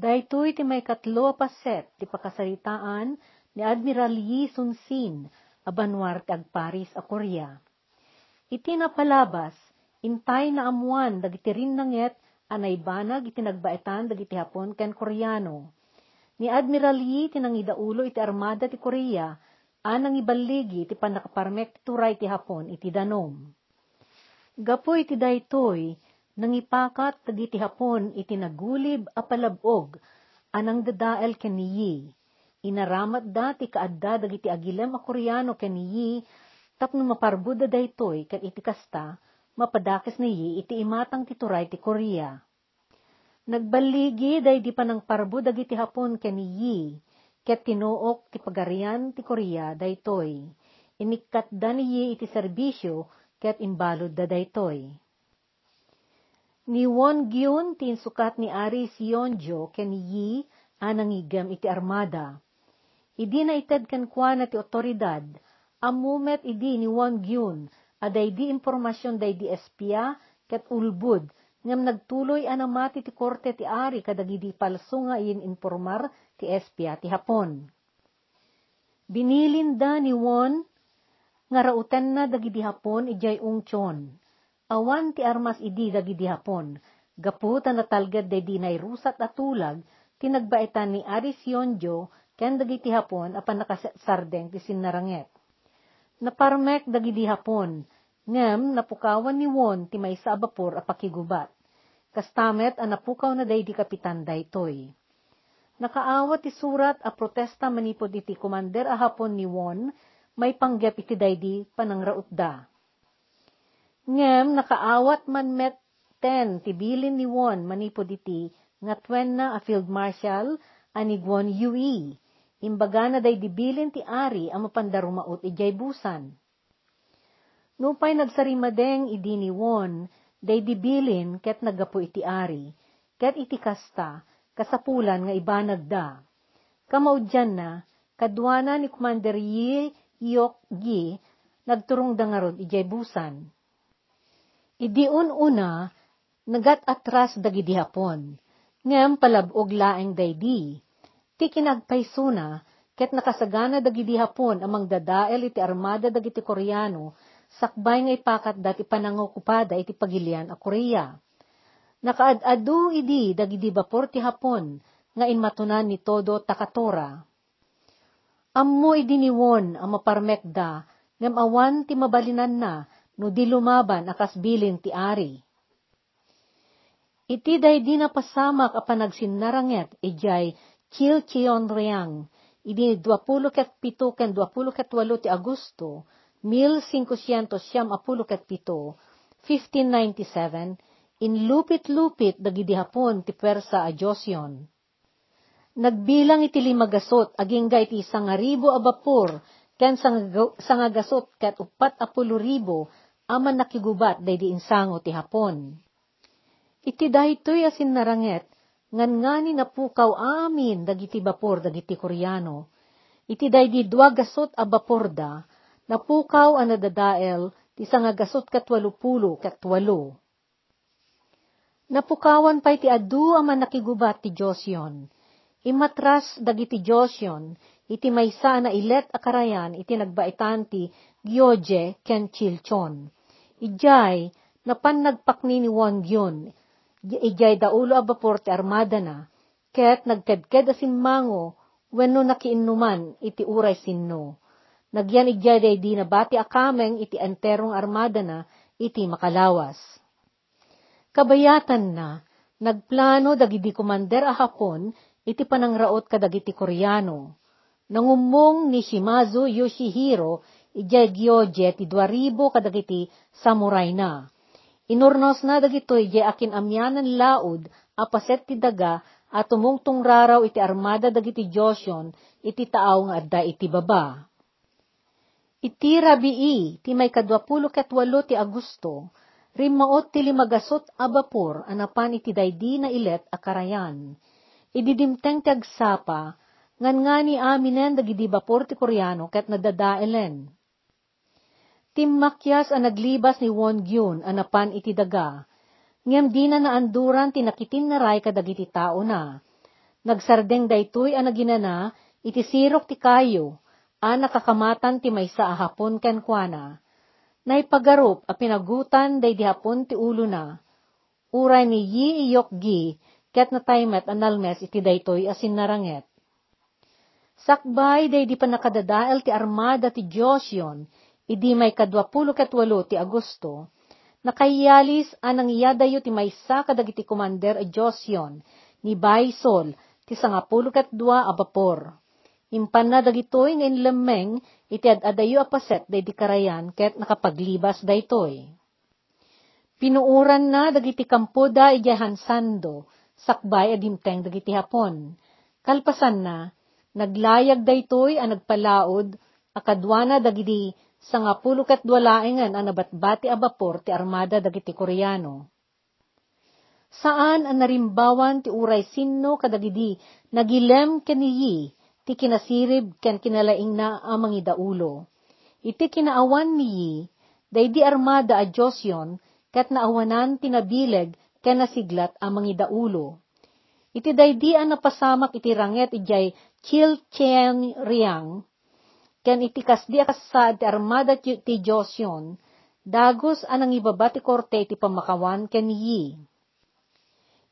Daytoy ti may katlo paset ti pakasaritaan ni Admiral Yi Sun Sin, abanwar ti agparis a Korea. Iti napalabas, intay na amuan dagiti rin nanget anay banag iti nagbaetan dagiti Hapon ken Koreano. Ni Admiral Yi tinangidaulo iti armada ti Korea, anang ibaligi iti panakaparmek ti turay ti Hapon iti danom. Gapo iti daytoy, nangipakat dagiti Hapon iti nagulib a palabog, anang dadael ken Yi. Inaramat da ti kaadda dagiti agilem a Koreano ken Yi, tapno maparbuda daytoy ken iti kasta, mapadakes ni Yi iti imatang ti turay ti Korea. Nagbaligi day di pa ng parbo dagiti Hapon ken Yi, ket tinuok ti pagarian ti Korea daytoy. Inikat da ni Yi iti serbisyo, ket imbalod da daytoy. Ni Won Gyun tinsukat ni Ari Sionjo ken Yi anang igem iti armada. Idi na ited ken kuana ti otoridad, amumet idi ni Won Gyun, aday di impormasyon day di espia ket ulbud, ngam nagtuloy anamati ti korte ti ari kadagidi palso nga in informar ti espia ti Hapon. Binilinda ni Won nga rauten na dagidi hapon ijay ungchon. Awan ti armas idi dagidi hapon, gaputa natalgad day di rusat atulag, tinagbaitan ni Ari Sionjo, ken dagiti hapon apan nakasardeng ti sinaranget. Naparmek dagidi hapon, ngem napukawan ni Won ti may sa abapor a pakigubat. Kastamet a napukaw na day di kapitan daytoy. Nakaawat ti surat a protesta manipod iti kumander a hapon ni Won, may panggap iti daydi panangraot da. Ngem nakaawat man met ten tibilin ni Won manipod iti nga twen na a field marshal ani Gwon Yui. Imbaga na day dibilin ti ari ang mapandarumaot ijay busan. Nupay nagsarimadeng idi ni Won, day dibilin ket nagapo iti ari, ket iti kasta, kasapulan nga ibanag da. Kamaudyan na, kadwana ni Commander Yi iyok gi, nagturong dangarod ijay busan. Idiun una, nagat atras dagidi hapon, ngem palabog laeng daydi. Ti kinagpaysuna, ket nakasagana dagidi hapon amang dadael iti armada dagiti Koreano, sakbay nga ipakat dati panangukupada iti pagilian a Korea. Nakaadadu idi dagidi bapor ti hapon, nga inmatunan ni todo takatora. Ammo idiniwon ang maparmekda, ngam awan ti mabalinan na, no di lumaban akas bilin ti ari. Iti day di napasamak a panagsinnaranget, ijay Chil Chion Riang, idi 20 ket pito ken 20 ket walo ti Agosto, 1500 siyam apulo ket pito, 1597, in lupit-lupit dagidi hapon ti pwersa a Josyon. Nagbilang iti limagasot, aging iti sangaribo a bapor, ken sangagasot ket upat a ribo, aman nakigubat day di insango ti hapon. Iti daytoy asin naranget, ngan ngani napukaw amin dagiti bapor dagiti Koreano. Iti day di dua gasot a bapor da, napukaw a nadadael, ti sangagasot kat walupulo kat walo. Napukawan pa iti adu aman nakigubat ti Josyon Imatras dagiti Josyon, iti maysa na ilet akarayan iti nagbaitan ti Gyoje ken Chilchon. Ijay, napan nagpakni ni Wangyon, ijay daulo a bapor ti armada na, ket nagkedked asin mango, wenno nakiinuman iti uray sinno. Nagyan ijay day di nabati akameng iti enterong armada na, iti makalawas. Kabayatan na, nagplano dagidi kumander a hapon, iti panangraot kadagiti Koreano. Nangumong ni Shimazu Yoshihiro ijay gyoje ti dwaribo kadagiti samurai na. Inurnos na dagito ijay akin amyanan laud apaset ti daga at tumungtung raraw iti armada dagiti Josyon iti taaw nga adda iti baba. Iti rabii ti may kadwapulo ketwalo ti Agusto, rimaot ti limagasot abapor anapan iti daydi na ilet akarayan ididimteng ti agsapa, ngan nga ni aminen dagidi bapor ti Koreano ket nadadaelen. Timmakyas a naglibas ni Won Gyun anapan iti daga, ngem di na naanduran ti nakitin naray kadagiti tao na. Nagsardeng daytoy ang naginana, iti sirok ti kayo, a nakakamatan ti maysa a hapon ken kuana. Naipagarup a pinagutan day di hapon ti ulo na. Uray ni yi iyok gi, ket nataymet analmes iti daytoy asin naranget. Sakbay day di pa nakadadael ti armada ti Diyos yon, idi may kadwapulo ket walo ti Agosto, nakayalis anang iyadayo ti maysa kadagiti komander a Diyos yon, ni Baisol, ti sangapulo ket dua a bapor. Impan na dagitoy ngayon lemeng, iti adayo a paset day di karayan ket nakapaglibas daytoy. Pinuuran na dagiti kampo da hansando, sakbay adimteng dagiti hapon. Kalpasan na, naglayag daytoy a nagpalaod, akadwana dagiti sangapulo ket dwalaengan a nabatbati a bapor ti armada dagiti Koreano. Saan ang narimbawan ti uray sinno kadagidi nagilem kaniyi ti kinasirib ken kinalaing na amang idaulo. Iti kinaawan niyi, daydi armada a Diyos yon, kat naawanan tinabileg ken nasiglat amang idaulo. Iti daydi ang napasamak iti ranget ijay Chil Chen Riang, ken iti kasdi akasad ti armada ti Diyos yon, dagos anang ibaba ti korte iti pamakawan ken yi.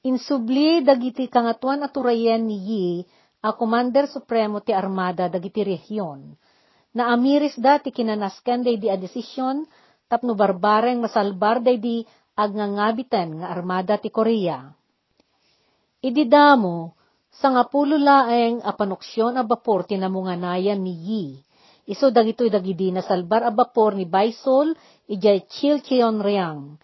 Insubli dagiti kangatuan at turayen ni Yi, a Commander Supremo ti Armada dagiti rehiyon. Na amiris dati kinanasken day di a desisyon, tapno barbareng masalbar day di agnangabiten nga armada ti Korea. Ididamo, sa nga pulo laeng a panuksyon a bapor tinamunganayan ni Yi. Iso dagitoy dagidi na salbar a bapor ni Baisol, ijay Chilcheon Riang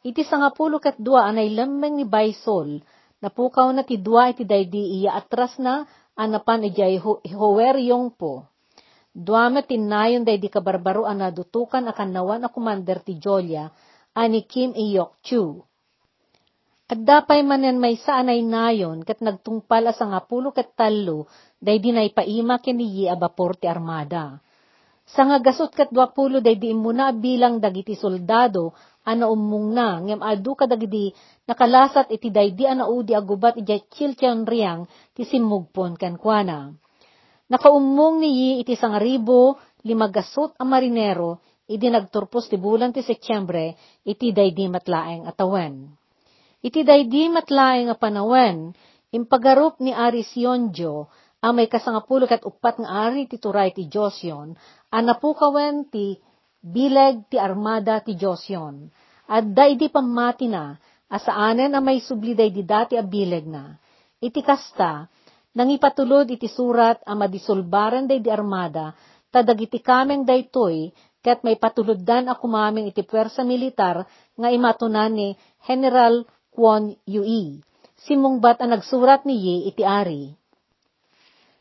Iti sangapulo ket dua anay lemmeng ni Baisol, napukaw na ti dua iti daydi iya atras na anapan ijay Howeryong po. Duame tinayon daydi kabarbaro ana dutukan akan nawan a commander ti Jolia, ani Kim Iyok Chu. At dapay manen may saanay nayon kat nagtungpal as nga pulo ket talo, daydi na ipaima kiniyi a bapor ti armada. Sa nga gasot kat dwapulo daydi imuna bilang dagiti soldado ana umung na, ngem adu kadagidi nakalasat iti daydi ana udi agubat iti chilchen riyang ti simmugpon kankwana. Nakaumong niyi iti sangaribo limagasot a marinero, idi nagturpos ti bulan ti Setyembre, iti daydi matlaeng atawen. Iti daydi matlaeng a panawen, impagarup ni Ari Sionjo, ang may kasangapulo kat upat nga ari ti turay ti Josyon, anapukawen ti bileg ti armada ti Josyon. At daidi pamati na, asaanen a may subliday di dati a bileg na. Iti kasta, nangipatulod iti surat a madisolbaran day di armada, tadag iti kameng daytoy, ket may patuloddan a kumaming iti pwersa militar nga imatunan ni General Kwon Yui. Simungbat ang nagsurat niyi iti ari.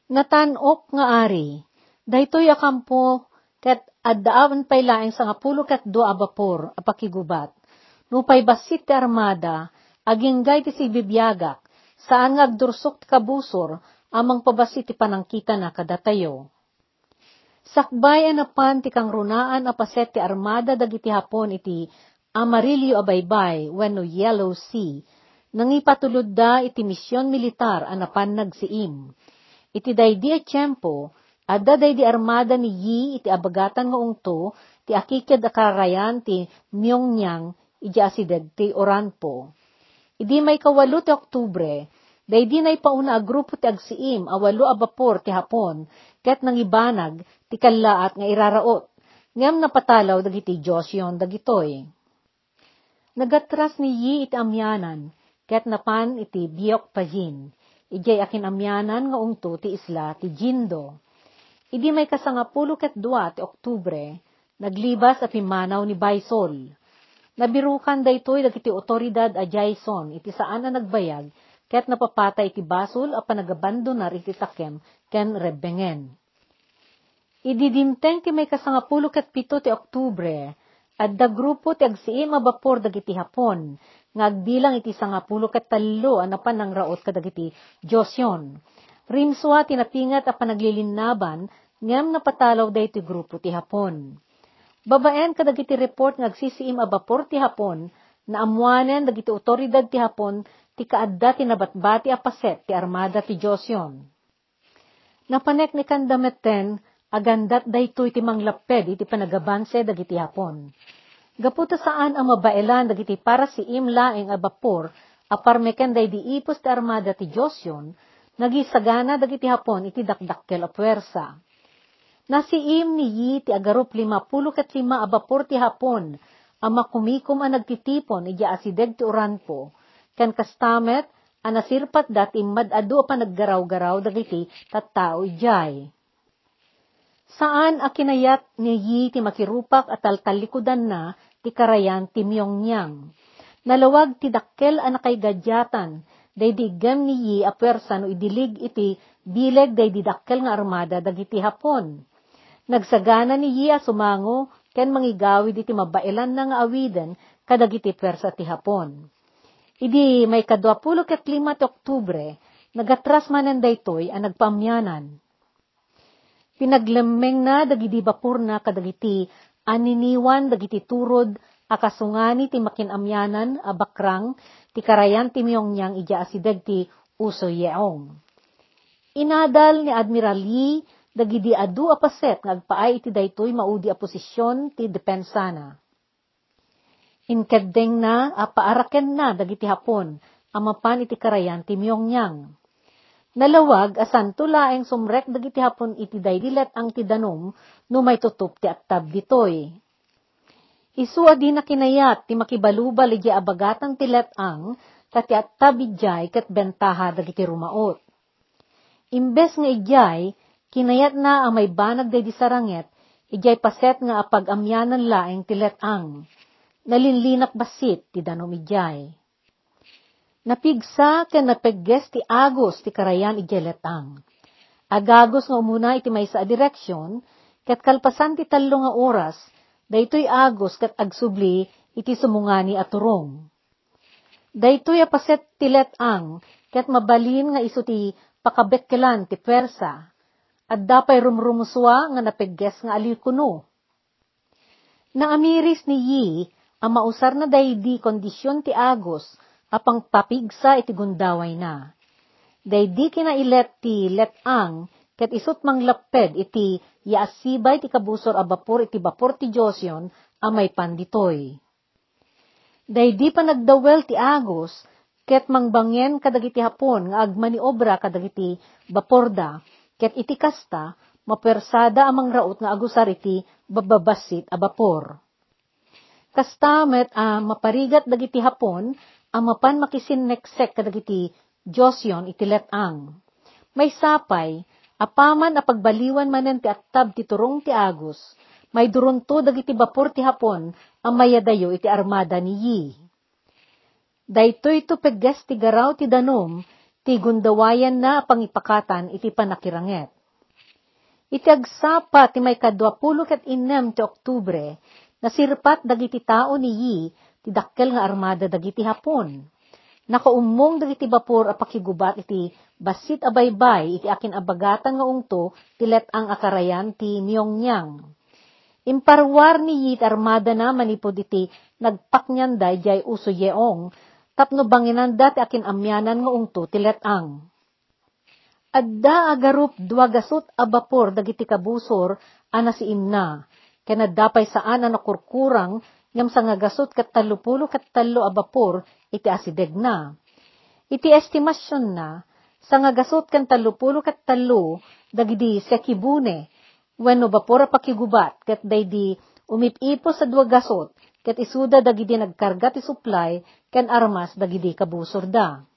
Natanok nga ari, daytoy akampo ket addaawan pay laeng sa nga pulo ket do abapor apakigubat. Nupay basit ti armada, aginggay ti si bibiyagak, saan nga agdursok ti kabusor, amang pabasit ti panangkita na kadatayo. Sakbay anapan ti kang runaan apaset ti armada dagiti hapon iti Amarillo Abaybay wenno Yellow Sea, nangipatulod da iti misyon militar anapan nagsiim. Iti daydi a tiyempo, Adda day di armada ni Yi iti abagatan nga ungto, ti akikid akarayan ti Myongyang, iti asideg ti Oranpo. Idi may kawalo ti Oktubre, day di na ipauna a grupo ti agsiim, awalo a bapor ti hapon, ket nang ibanag, ti kalaat nga iraraot, ngam napatalaw dagiti Diyos yon dagitoy. Nagatras ni Yi iti amyanan, ket napan iti biyok pajin, ijay akin amyanan nga ungto ti isla ti Jindo Idi may kasangapulo ket dua ti Oktubre, naglibas at pimanaw ni Baisol. Nabirukan daytoy dagiti otoridad a Jason iti saan na nagbayag ket napapatay iti basol a panagabandonar iti takem ken rebengen. Ididimteng ti may kasangapulo ket pito ti Oktubre, adda grupo ti agsiim a bapor dagiti Hapon, nga agbilang iti sangapulo ket tallo anapan ng raot kadagiti Josyon Rimswa tinapingat a panaglilinaban ngem napatalaw ti grupo ti Hapon. Babaen kadagiti report nga agsisiim a bapor ti Hapon na amuanen dagiti otoridad ti Hapon ti kaadda ti nabatbati a paset ti armada ti Josyon. Napanek ni kandameten, agandat daytoy ti manglaped iti panagabanse dagiti hapon. Gaputa saan ang mabailan dagiti para si imlaeng a bapor, aparmeken day di ipos ti armada ti Josyon, nagisagana dagiti hapon iti dakdakkel a puwersa. Nasiim ni yi ti agarup lima pulo ket lima a bapor ti hapon, ang makumikom a nagtitipon iti asideg ti uranpo, ken kastamet a nasirpat dati madado pa naggaraw-garaw dagiti tattao ijay. Saan a kinayat ni yi ti makirupak at taltalikudan na ti karayan ti Myongyang. Nalawag ti dakkel a nakaigadyatan, day digam ni yi a pwersa no idilig iti bileg day didakkel nga armada dagiti hapon. Nagsagana ni yi a sumango ken mangigawid iti mabailan na nga awiden kadagiti pwersa ti hapon. Idi may kadwapulo ket lima ti Oktubre, nagatras manen daytoy a nagpamyanan. Pinaglemeng na dagiti bapur na kadagiti aniniwan dagiti turod akasungani ti makinamyanan a bakrang ti karayan ti Myongyang ija asideg ti uso yeong. Inadal ni Admiral Yi dagidi adu a paset nga agpaay iti daytoy maudi a posisyon ti depensana. Inkeddeng na a paaraken na dagiti hapon amapan iti karayan ti Myongyang. Nalawag asan tulaeng sumrek dagiti hapon iti daydilet ang tidanom no may tutup ti attab ditoy. Isu adi na kinayat ti makibalubal iti abagatan ti letang kati attab ijay ket bentaha dagiti rumaot. Imbes nga ijay, kinayat na ang may banag day di saranget, ijay paset nga apag-amyanan laeng ti letang. Nalinlinak basit ti danom ijay. Napigsa ken napegges ti agos ti karayan ijeletang. Agagos nga umuna iti may sa direksyon, ket kalpasan ti talo nga oras, daytoy agos ket agsubli iti sumungani at turong. Daytoy apaset ti letang, ket mabalin nga iso ti pakabekkelan ti pwersa, at dapay rumrumuswa nga napegges nga alikuno. Naamiris ni Yi, ang mausar na daydi kondisyon ti agos, apang papigsa iti gundaway na. Daydi kinailet ti letang, ket isut manglaped iti yaasibay ti kabusor a bapor iti bapor ti Josyon a may panditoy. Daydi pa nagdawel ti agos, ket mangbangyen kadagiti hapon nga agmaniobra kadagiti baporda, ket iti kasta, mapersada amang raot nga agusar iti bababasit a bapor. Kastamet a maparigat dagiti hapon, amapan makisinneksek kadagiti Josyon iti letang. May sapay, apaman a pagbaliwan manen ti attab ti turong ti Agos, may durunto dagiti bapor ti hapon ang mayadayo iti armada ni Yi. Daytoy to pegges ti garaw ti danom, ti gundawayan na pangipakatan iti panakiranget. Iti agsapa ti may kadwapulo ket inem ti Oktubre, nasirpat dagiti tao ni Yi ti dakkel nga armada dagiti hapon. Nakaumong dagiti bapor a pakigubat iti basit a baybay iti akin abagatan nga ungto ti let ang akarayan ti Myongyang. Imparwar ni Yit armada na manipod iti nagpaknyanda jay uso yeong tapno banginanda ti akin amyanan nga ungto ti let ang. Adda agarup duwagasot a bapor dagiti kabusor ana si imna, kenadapay saan a nakurkurang ngam sa nga gasot kat talupulo kat talo a bapor iti asideg na. Iti estimasyon na, sa nga gasot kan talupulo kat talo, dagidi sekibune, wenno bapor a pakigubat, kat daydi umipipo sa dua gasot, kat isuda dagidi nagkarga ti supply, ken armas dagidi kabusor da.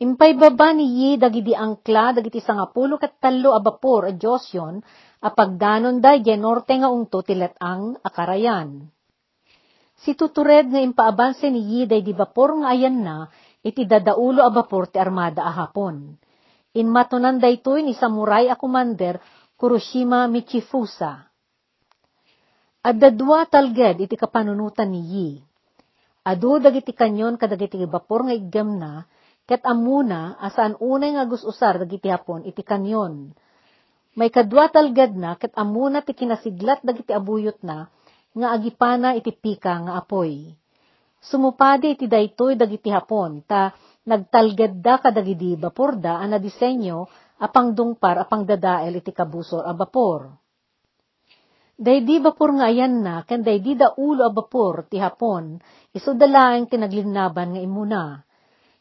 Impay baba ni Yi dagidi angkla dagiti sangapulo kat talo a a Josyon, apagdanon da norte nga ungto tilet ang akarayan. Si tutured nga impaabanse ni Yiday di bapor nga ayan na, iti dadaulo a bapor ti armada a hapon. Inmatunan daytoy ni samurai a commander Kuroshima Michifusa. Adadwa talged iti kapanunutan ni Yi. Adu dagiti kanyon kadagiti bapor nga igam na, ket amuna asaan unay nga gususar dagiti hapon iti kanyon may kadwa talgad na ket amuna ti kinasiglat dagiti abuyot na nga agipana iti pika nga apoy. Sumupadi iti daytoy dagiti hapon, ta nagtalged da kadagidi bapor da ana disenyo apang dungpar apang dadael iti kabusor a bapor. Daydi bapor nga ayan na, ken daydi da ulo a bapor ti hapon, iso dalaeng tinaglinaban nga imuna.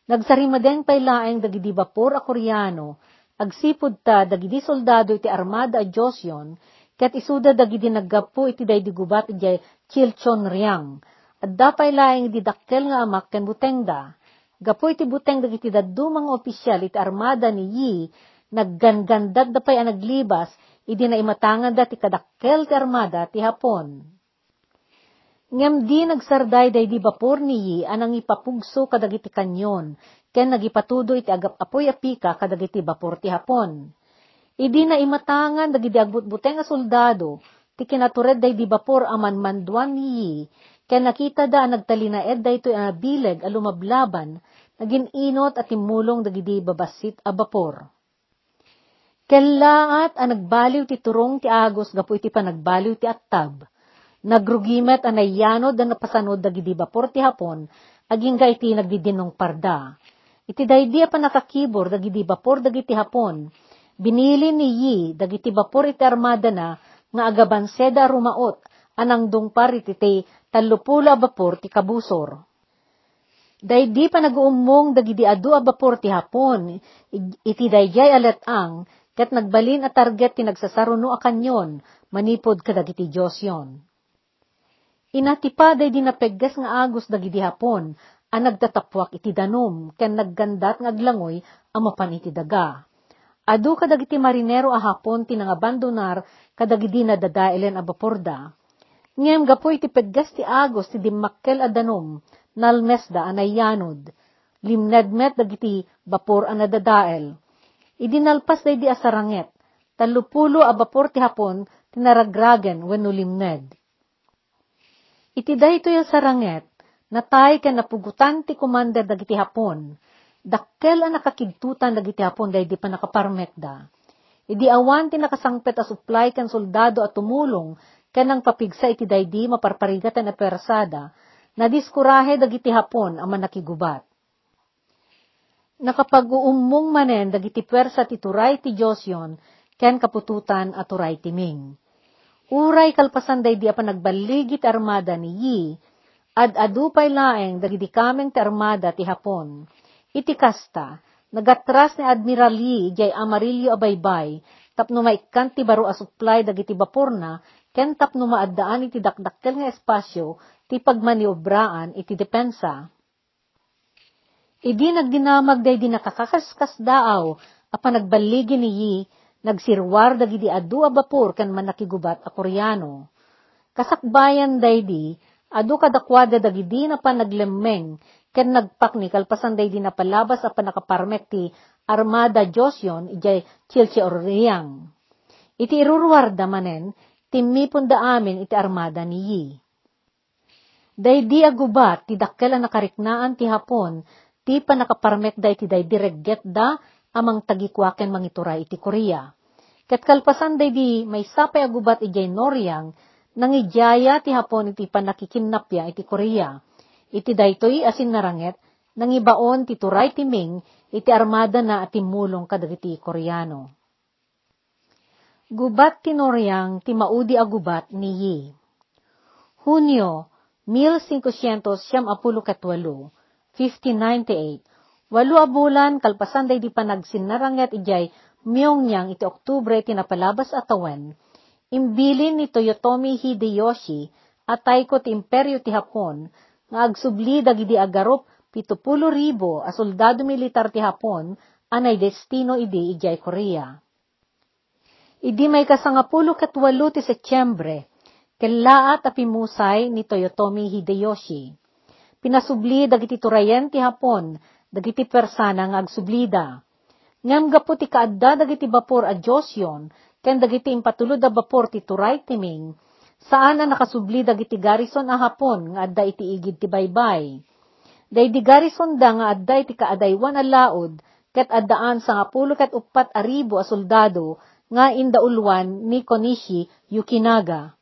Nagsarimadeng pay laeng dagidi bapor a Koreano, agsipod ta dagidi soldado iti armada a Diyos yon, ket isuda dagidi naggapu iti daydi gubat iti Chilchon Riang, at dapay laeng didakkel nga amak ken butengda. Gapu iti buteng dagiti daddu mga opisyal iti armada ni Yi, naggangandag da pay naglibas, idi na imatangan da ti kadakkel ti armada ti Hapon. Ngem di nagsarday day di bapor ni Yi anang ipapugso kadagiti kanyon, ken nagipatudo iti agap apoy apika kadagiti bapor ti Hapon. Idi na imatangan dagiti agbutbuteng a soldado, ti kinatured day di bapor aman manduan ni Yi, kaya nakita da nagtalinaed da ito bileg a lumablaban, naging inot at timulong dagidi babasit a bapor. Kelaat a nagbaliw ti turong ti agos gapu iti panagbaliw ti attab. Nagrugimet a nayanod da napasanod dagidi bapor ti hapon, aging ga nagdidinong parda. Iti daydi pa nakakibor dagidi bapor dagiti hapon, binili ni Yi dagiti bapor iti armada na nga agaban seda rumaot anang dungpar iti talupula bapor ti kabusor. Daydi pa nag-uumong dagidi adu a bapor ti hapon, iti dayjay alat ang, ket nagbalin a target ti nagsasaruno a kanyon, manipod kadagiti Diyos yon. Inatipa day di napegges nga agos dagidi hapon, a nagtatapwak iti danom, ken naggandat nga aglangoy amapan iti daga. Adu kadagiti marinero a hapon ti nangabandonar kadagidi na dadaelen a baporda. Ngem gapoy ti peggas ti agos ti dimmakkel adanom, nalmesda anayanod, limnedmet dagiti bapor anadadael. Idinalpas day di asaranget, talupulo a bapor ti hapon tinaragragen wenno limned. Iti dayto yung saranget, natay ka napugutan ti commander dagiti hapon, dakkel ang nakakigtutan dagiti hapon day di pa nakaparmekda. Idi awan ti nakasangpet a supply kan soldado at tumulong kanang papigsa iti daydi maparparigatan na persada, na diskurahe dagiti hapon ang manakigubat. Nakapag-uumong manen dagiti pwersa ti turay ti Diyos yon, ken kapututan at turay ti Ming. Uray kalpasan day di pa nagbaligit armada ni Yi, ad adupay laeng dagiti kameng ti armada ti hapon. Iti kasta, nagatras ni Admiral Yi jay Amarillo abaybay, tapno maikkan ti baro a supply dagiti baporna ken tapno maaddaan iti dakdakkel nga espasyo ti pagmaniobraan iti depensa. Idi nagdinamag day di nakakakaskas daaw, apan nagbaligi niyi, nagsirwar dagidi adu a bapor ken manakigubat a Koreano. Kasakbayan day di, adu kadakwada dagidi na pa naglemmeng, ken nagpakni kalpasan day di napalabas a panakaparmek ti Armada Josyon ijay Chilche Oriyang. Iti irurwarda manen, timmipon da amin iti armada ni Yi. Daydi agubat, ti dakkel nakariknaan ti hapon, ti panakaparmek da iti day diregget da, amang tagikwaken mangituray iti Korea. Ket kalpasan daydi may sapay agubat ijay Noryang, nangijaya ti hapon iti panakikinapya iti Korea. Iti daytoy asin naranget, nangibaon ti turay ti Ming, iti armada na at timulong kadagiti Koreano. Gubat ti Noryang ti maudi a gubat ni Yi. Hunyo, 1578, 1598, walo a bulan kalpasan day di pa nagsinnaranget ijay Myongyang iti Oktubre tinapalabas atawan, imbilin ni Toyotomi Hideyoshi atay ko ti imperyo ti Hapon, nga agsubli dagidi agarop pitupulo ribo a soldado militar ti Hapon, anay destino idi ijay Korea. Idi may kasangapulo katwalo ti Setyembre, kelaat a pimusay ni Toyotomi Hideyoshi. Pinasubli dagiti turayen ti Hapon, dagiti persana nga agsublida. Ngam gapu ti kaadda dagiti bapor a Diyos ken dagiti impatulod a bapor ti turay timing, saan na nakasubli dagiti garrison a Hapon nga adda iti igid ti baybay. Daydi garrison da nga adda iti kaadaywan a laod, ket addaan sa ngapulo ket upat aribo a soldado nga indaulwan ni Konishi Yukinaga.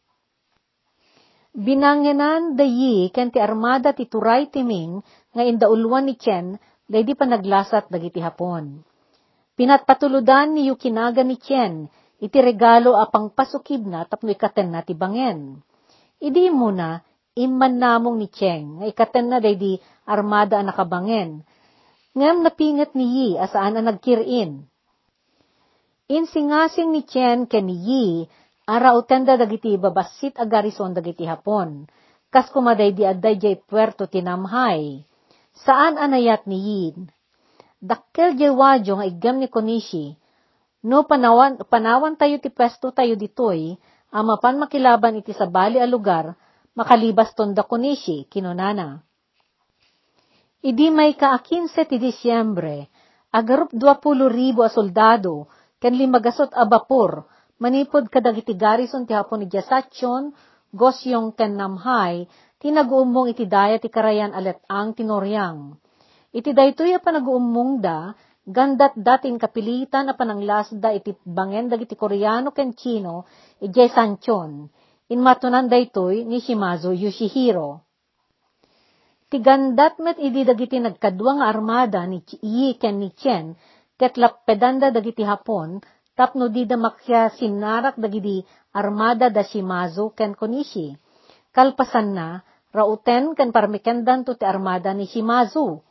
Binangenan dayi ken ti armada ti turay timing nga indaulwan ni Chen daydi pa naglasat dagiti hapon. Pinatpatuludan ni Yukinaga ni Chen iti regalo apang pasukib na tapno ikaten na ti bangen. Idi muna, imman namong ni Cheng, nga ikaten na daydi armada ang nakabangen. Ngam napingat ni Yi asaan ang nagkirin. Insingasing ni Chen ken ni Yi Arautenda dagiti babasit a garison dagiti hapon. Kas kumaday di adday jay puerto tinamhay. Saan anayat ni Yin? Dakkel jay wadyo igam ni Konishi. No panawan, panawan tayo ti pesto tayo ditoy, amapan makilaban iti sa bali a lugar, makalibas tonda Konishi, kinunana. Idi may ka-15 ti Disyembre, agarup 20 ribo a soldado, ken limagasot a bapor, manipod kadagiti garison ti hapon ni Jasachon, gosyong ken namhay, tinaguumong iti daya ti karayan alet ang tinoryang. Iti daytoy a panaguumong da, gandat datin kapilitan a pananglasda iti bangen dagiti Koreano ken Chino, ijay Sanchon. Inmatunan daytoy ni Shimazu Yoshihiro. Ti gandat met idi dagiti nagkadwa nga armada ni Yi ken ni Chen, ket lapedanda dagiti Hapon, tapno di da makya sinarak dagidi armada da Shimazu ken Konishi. Kalpasan na, rauten ken parmikendan to ti armada ni Shimazu.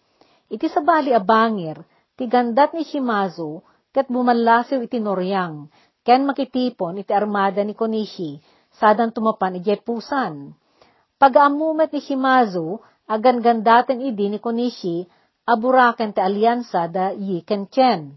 Iti sabali a bangir, ti gandat ni Shimazu, ket bumalasiw iti Noryang, ken makitipon iti armada ni Konishi, sadan tumapan iti pusan. Pag-aamumet ni Shimazu, agan gandaten idi ni Konishi, aburaken ti alyansa da Yi ken Chen.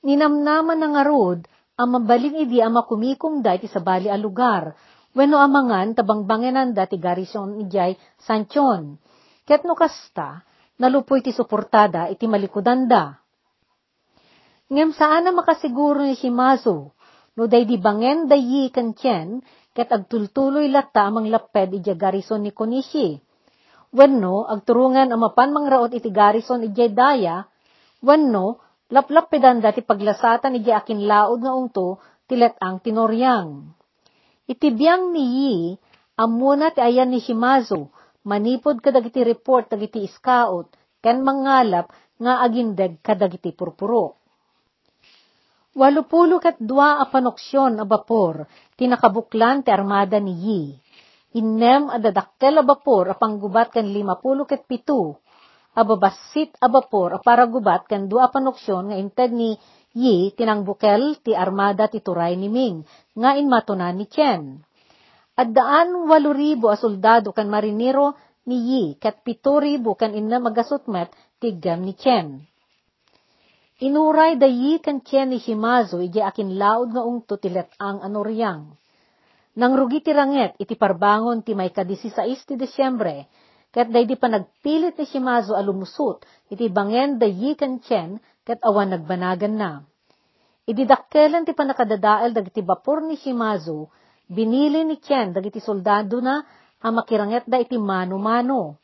Ninamnaman ng arod, ang mabaling idi ang makumikum da iti sabali a lugar, wenno amangan tabangbangenan da ti garison ijay Sanchon. Ket no kasta, nalupoy ti suportada iti malikudan da. Ngem saan na makasiguro ni Shimazu, no day di bangen da yi kan chen, ket agtultuloy latta amang laped iti garison ni Konishi. Wenno, agturungan amapan mangraot iti garison ijay daya, wenno, Laplap pedan dati paglasatan iti akin laod nga ungto, tilet ang tinoryang. Itibiyang ni Yi, amuna ti ayan ni Shimazu, manipod kadagiti report dagiti iskaot, ken mangalap nga agindeg kadagiti purpuro. Walupulo kat dua a panoksyon a bapor, tinakabuklan ti armada ni Yi. Innem adadakkel a bapor a panggubat kan limapulo ket pitu, ababasit abapor aparagubat ken dua panoksyon nga inted ni Yi tinangbukel ti armada ti turay ni Ming nga inmatunan ni Chen. At daan walo ribo a soldado kan marinero ni Yi ket pito ribo kan inna magasutmet ti gam ni Chen. Inuray da Yi kan Chen ni Shimazu ije akin laod nga ungto ti ang anoryang. Nang rugi ti ranget iti parbangon ti may kadisisais ti Desyembre, ket daydi pa nagpilit ni Shimazu alumusot, iti bangen da yikan chen, ket awan nagbanagan na. Ididakkelan ti panakadadael dagiti bapor ni Shimazu, binili ni Chen dagiti soldado na ang makiranget da iti mano-mano.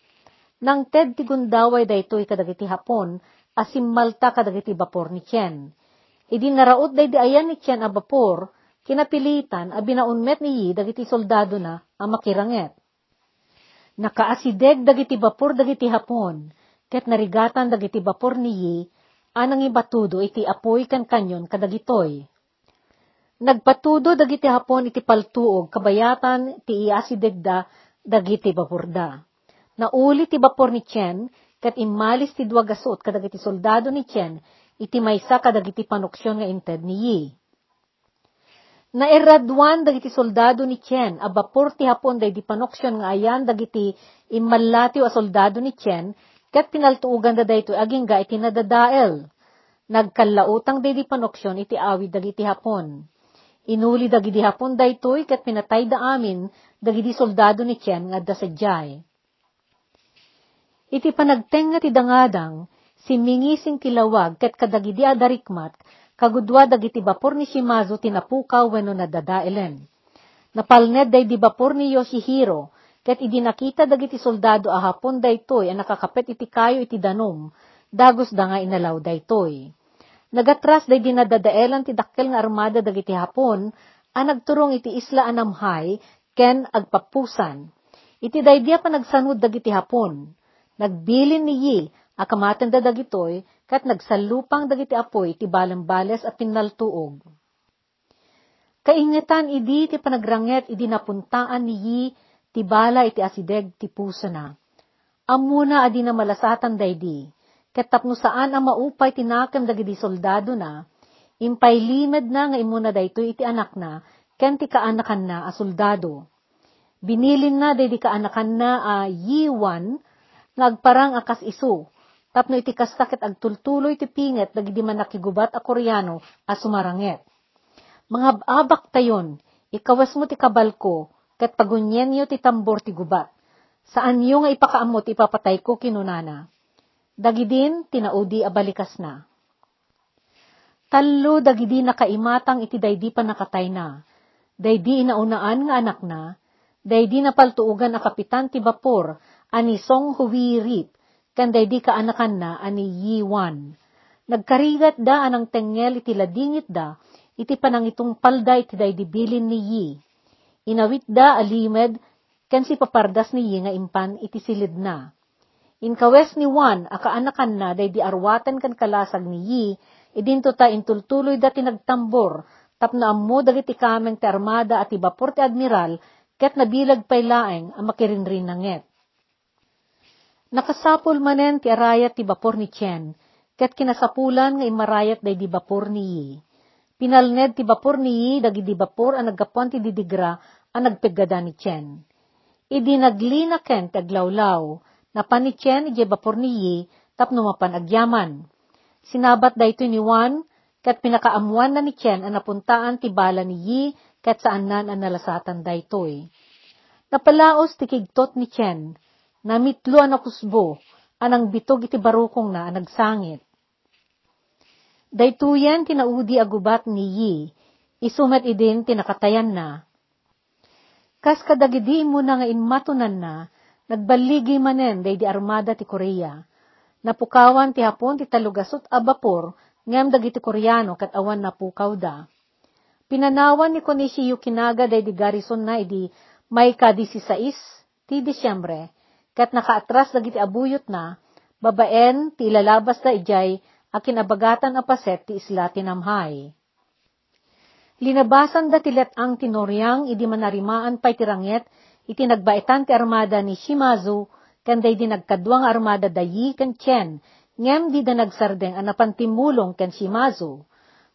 Nang ted ti gundaway da ito'y kadagiti hapon, asimmalta kadagiti bapor ni Chen. Idi naraot day di ayan ni Chen a bapor, kinapilitan a binaunmet ni dagiti soldado na ang makiranget. Nakaasideg dagiti bapor dagiti hapon, ket narigatan dagiti bapor niyi, anang ibatudo iti apoy kan kanyon kadagitoy. Nagpatudo dagiti hapon iti paltuog kabayatan ti iasideg da dagiti bapor da. Nauli ti bapor ni Chen, ket imalis ti duwagasot kadagiti soldado ni Chen, iti maysa kadagiti panuksyon nga inted ni Yi. Nairadwan dagiti soldado ni Chen, a bapor ti hapon day di panoksyon nga ayan dagiti immallatiw a soldado ni Chen, ket pinaltuugan da dayto aging ga iti nadadael. Nagkalautang day di panoksyon iti awid dagiti hapon. Inuli dagiti hapon daytoy ket pinatay da amin dagiti soldado ni Chen nga da sadyay. Iti panagteng nga ti dangadang, si mingising kilawag ket kadagidi adarikmat, kagudwa dagiti bapor ni Shimazu tinapukaw wenno nadadaelen. Napalned day di bapor ni Yoshihiro, ket idinakita dagiti soldado a hapon daytoy ang nakakapet iti kayo iti danom, dagos da nga inalaw daytoy. Nagatras day dinadadaelan ti dakkel nga armada dagiti hapon, ang nagturong iti isla Anamhay, ken agpapusan. Iti daydia pa nagsanud dagiti hapon. Nagbilin ni Yi, akamatan da dagitoy, kat nagsalupang dagiti apoy ti balembales at pinaltuog. Kaingetan idi ti panagranget idi napuntaan ni Yi ti bala iti asideg ti puso na. Amuna adi na malasatan daydi, ket tapno saan ang maupay tinakam dagiti soldado na, impay na nga imuna daytoy iti anak na, ken ti kaanakan na a soldado. Binilin na day di kaanakan na a yiwan, ngagparang akas iso, tapno iti kastakit agtultuloy ti pinget dagidi man nakigubat a koreano a sumaranget. Mga abak tayon, ikawas mo ti kabalko, kat pagunyen yo ti tambor ti gubat. Saan yo nga ipakaamot ipapatay ko kinunana. Dagidin tinaudi abalikas na. Tallo dagidi nakaimatang iti daydi pa nakatay na. Daydi inaunaan nga anak na, daydi napaltuugan a kapitan ti bapor, ani Song Huwirip, kan daydi kaanakan na ani Yiwan. Nagkarigat da anang tengel iti ladingit da, iti panangitong palda iti daydi bilin ni Yi. Inawit da alimed, ken si papardas ni nga impan iti silid na. Inkawes ni Juan, akaanakan na, day di arwatan kan kalasag ni Yi, idinto ta intultuloy dati nagtambor, tapno ammo dagiti kameng ti armada at ibapor ti admiral, ket nabilag pay laeng ang makirinrin nanget. Nakasapol manen ti arayat ti bapor ni Chen, ket kinasapulan nga imarayat day di bapor ni Yi. Pinalned ti bapor ni Yi, dagi di bapor ang naggapuan ti didigra, ang nagpegada ni Chen. Idi naglina ken taglawlaw, napan ni Chen ije bapor ni Yi, tapno mapan agyaman. Sinabat da ito ni Juan, kat pinakaamuan na ni Chen ang napuntaan ti bala ni Yi, kat saan nan ang nalasatan da itoy. Napalaos ti kigtot ni Chen, namitlo ang nakusbo, anang bitog iti barukong na ang nagsangit. Daytuyan tinaudi agubat ni Yi, isumet idin tinakatayan na, Kas kadagidi mo na nga inmatunan na, nagbaligi manen day di armada ti Korea. Napukawan ti hapon ti talugasot a bapor, ngem dagiti Koreano kat awan napukaw da. Pinanawan ni Konishi Yukinaga day di garrison na idi may kadisisais ti Disyembre, kat nakaatras dagiti abuyot na, babaen ti ilalabas da ijay akin abagatan a paset ti isla tinamhay. Linabasan da tilet ang tinoryang idi manarimaan pa'y tiranget, iti nagbaitan ti armada ni Shimazu, kanday di nagkadwang armada dayi kan Chen, ngem di da nagsardeng anapan timulong kan Shimazu.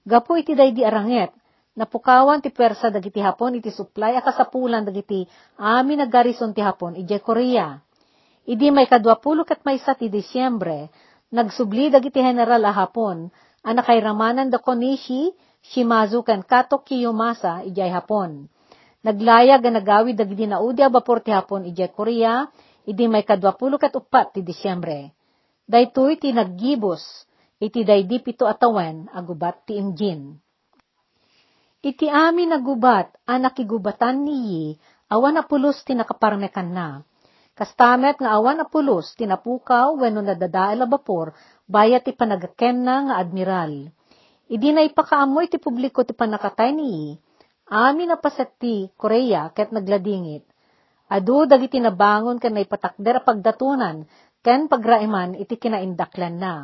Gapo iti day di aranget, napukawan ti pwersa dagiti hapon iti supply akasapulan dagiti amin naggarison ti hapon ije Korea. Idi may kadwapulo kat may sa ti Disyembre, nagsubli dagiti general a hapon, anakay ramanan da Konishi, Shimazu kan Kato Kiyomasa ijay Hapon. Naglaya nga nagawid dagiti naudi a bapor ti Hapon ijay Korea, idi may kadwapulo kat upat ti Disyembre. Daytoy ti naggibos, iti daydi pito atawan agubat ti Imjin. Iti amin nagubat, anak igubatan niyi, awan na pulos ti nakaparmekan na. Kastamet nga awan na pulos, tinapukaw, weno nadadaal a bapor, bayat ti panagaken na nga admiral Idi na ipakaamoy ti publiko ti panakatay ni amin na paset ti Korea ket nagladingit. Adu dagiti nabangon ken naipatakder pagdatunan ken pagraiman iti kinaindaklan na.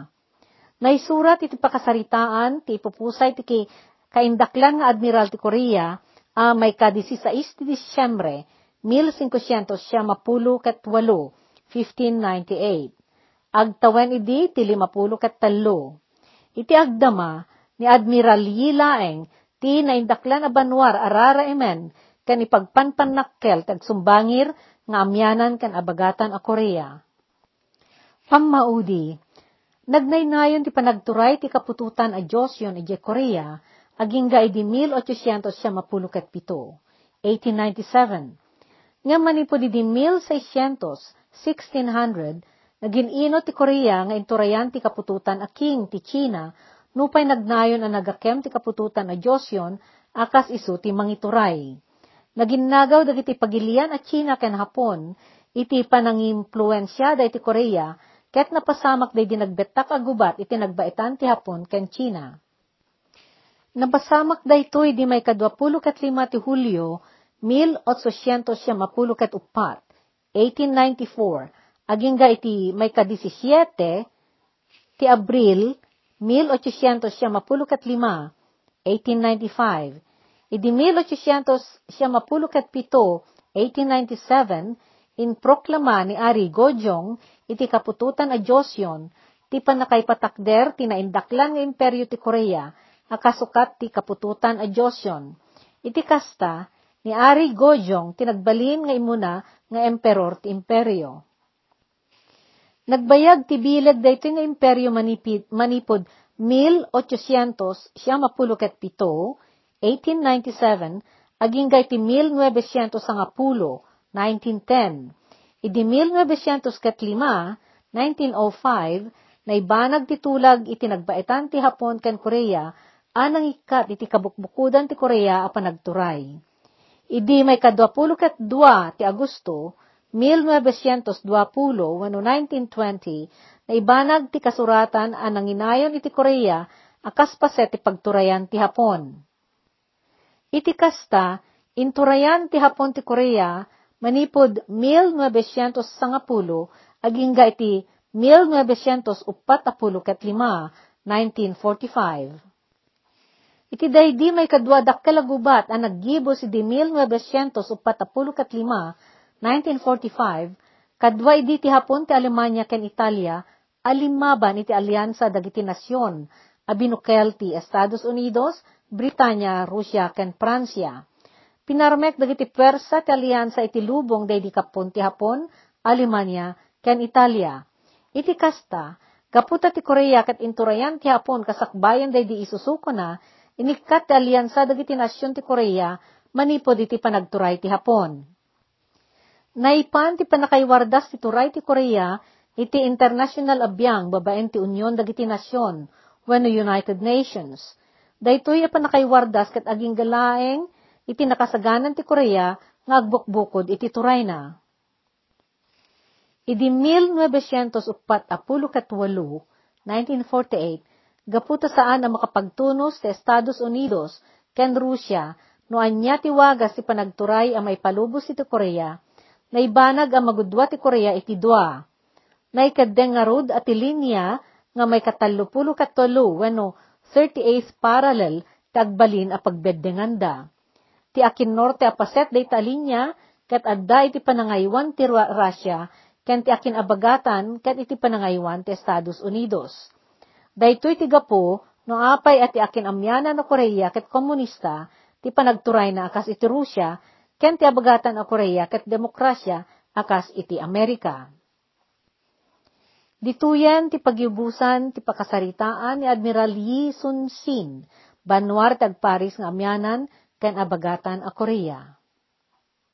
Naisurat iti pakasaritaan ti ipupusay ti kaindaklan nga admiral ti Korea a uh, may kadisi sa isti Disyembre 1500 siya mapulo ket walo 1598. Agtawan idi ti limapulo ket talo. Iti agdama ni Admiral Yilaeng, ti naindaklan a banwar arara emen, kan ipagpanpanakkel tag sumbangir nga amyanan kan abagatan a Korea. Pammaudi, nagnaynayon ti panagturay ti kapututan a Diyos yon ije Korea, aging ga idi 1800 siya mapulukat pito, 1897. Nga manipo di 1600, 1600, naging ino ti Korea nga inturayan ti kapututan a king ti China Nupay nagnayon ang nagakem ti kapututan a Diyos yon, akas isu ti mangituray. Naginnagaw dagiti pagilian at China ken Hapon, iti panangimpluensya da iti Korea, ket napasamak day dinagbetak agubat iti nagbaitan ti Hapon ken China. Napasamak da ito'y di may kadwapulo kat lima ti Hulyo, 1874, 1894, agingga iti may ka-17, ti Abril, 1855, 1895, idi 1857, 1897, in proklama ni Ari Gojong, iti kapututan a Diyos yon, ti panakaipatakder ti naindaklan nga imperyo ti Korea, akasukat ti kapututan a Diyos yon. Iti kasta, ni Ari Gojong tinagbalin nga imuna nga emperor ti imperyo. Nagbayag ti bilag dayto nga imperyo manipid, manipod 1800 siya mapulukat pito, 1897, aging gay ti 1910, 1910. Idi 1905, 1905, naibanag ti tulag iti nagbaitan ti Hapon ken Korea, anang ikat iti kabukbukudan ti Korea a panagturay. Idi may kadwapulo ket dua ti Agosto, 1920, wano 1920, naibanag ti kasuratan a nanginayon iti Korea, akas paset ti pagturayan ti Hapon. Iti kasta, inturayan ti Hapon ti Korea, manipod 1910 agingga iti 1945, 1945. Iti daydi may kadwa dakkalagubat ang naggibo si di 1945, 1945, kadwa idi ti hapon ti Alemanya ken Italia, alimaban iti alyansa dagiti nasyon, abinukel ti Estados Unidos, Britanya, Rusya ken Pransya. Pinarmek dagiti pwersa ti alyansa iti lubong daydi kapon ti Hapon, Alemanya, ken Italia. Iti kasta, kaputa ti Korea ket inturayan ti Hapon kasakbayan daydi isusuko na, inikat ti alyansa dagiti nasyon ti Korea, manipod iti panagturay ti Hapon. Naipan ti panakaiwardas ti turay ti Korea, iti international abiyang babaen ti Union dagiti nasyon, when United Nations. Daytoy a panakaiwardas ket aging galaeng iti nakasaganan ti Korea nga agbukbukod iti turay na. Idi 1948, 1948, gaputa saan ang makapagtunos sa Estados Unidos ken Rusya no anya ti wagas panagturay ang may palubos iti Korea, naibanag ang magudwa ti Korea iti dua. Naikadeng nga rod at linya nga may katalupulo katalo weno 38th parallel tagbalin a pagbedenganda ti akin norte apaset day talinya, kat adda iti panangaywan ti Russia, ken ti akin abagatan, kat iti panangaywan ti Estados Unidos. Daytoy ti gapo, no apay at ti akin amyana no Korea ket komunista, ti panagturay na akas iti Russia, ken ti abagatan a Korea ket demokrasya, akas iti Amerika. Dituyan ti pagyubusan ti pakasaritaan ni Admiral Yi Sun Sin, banwar tag Paris nga amyanan ken abagatan a Korea.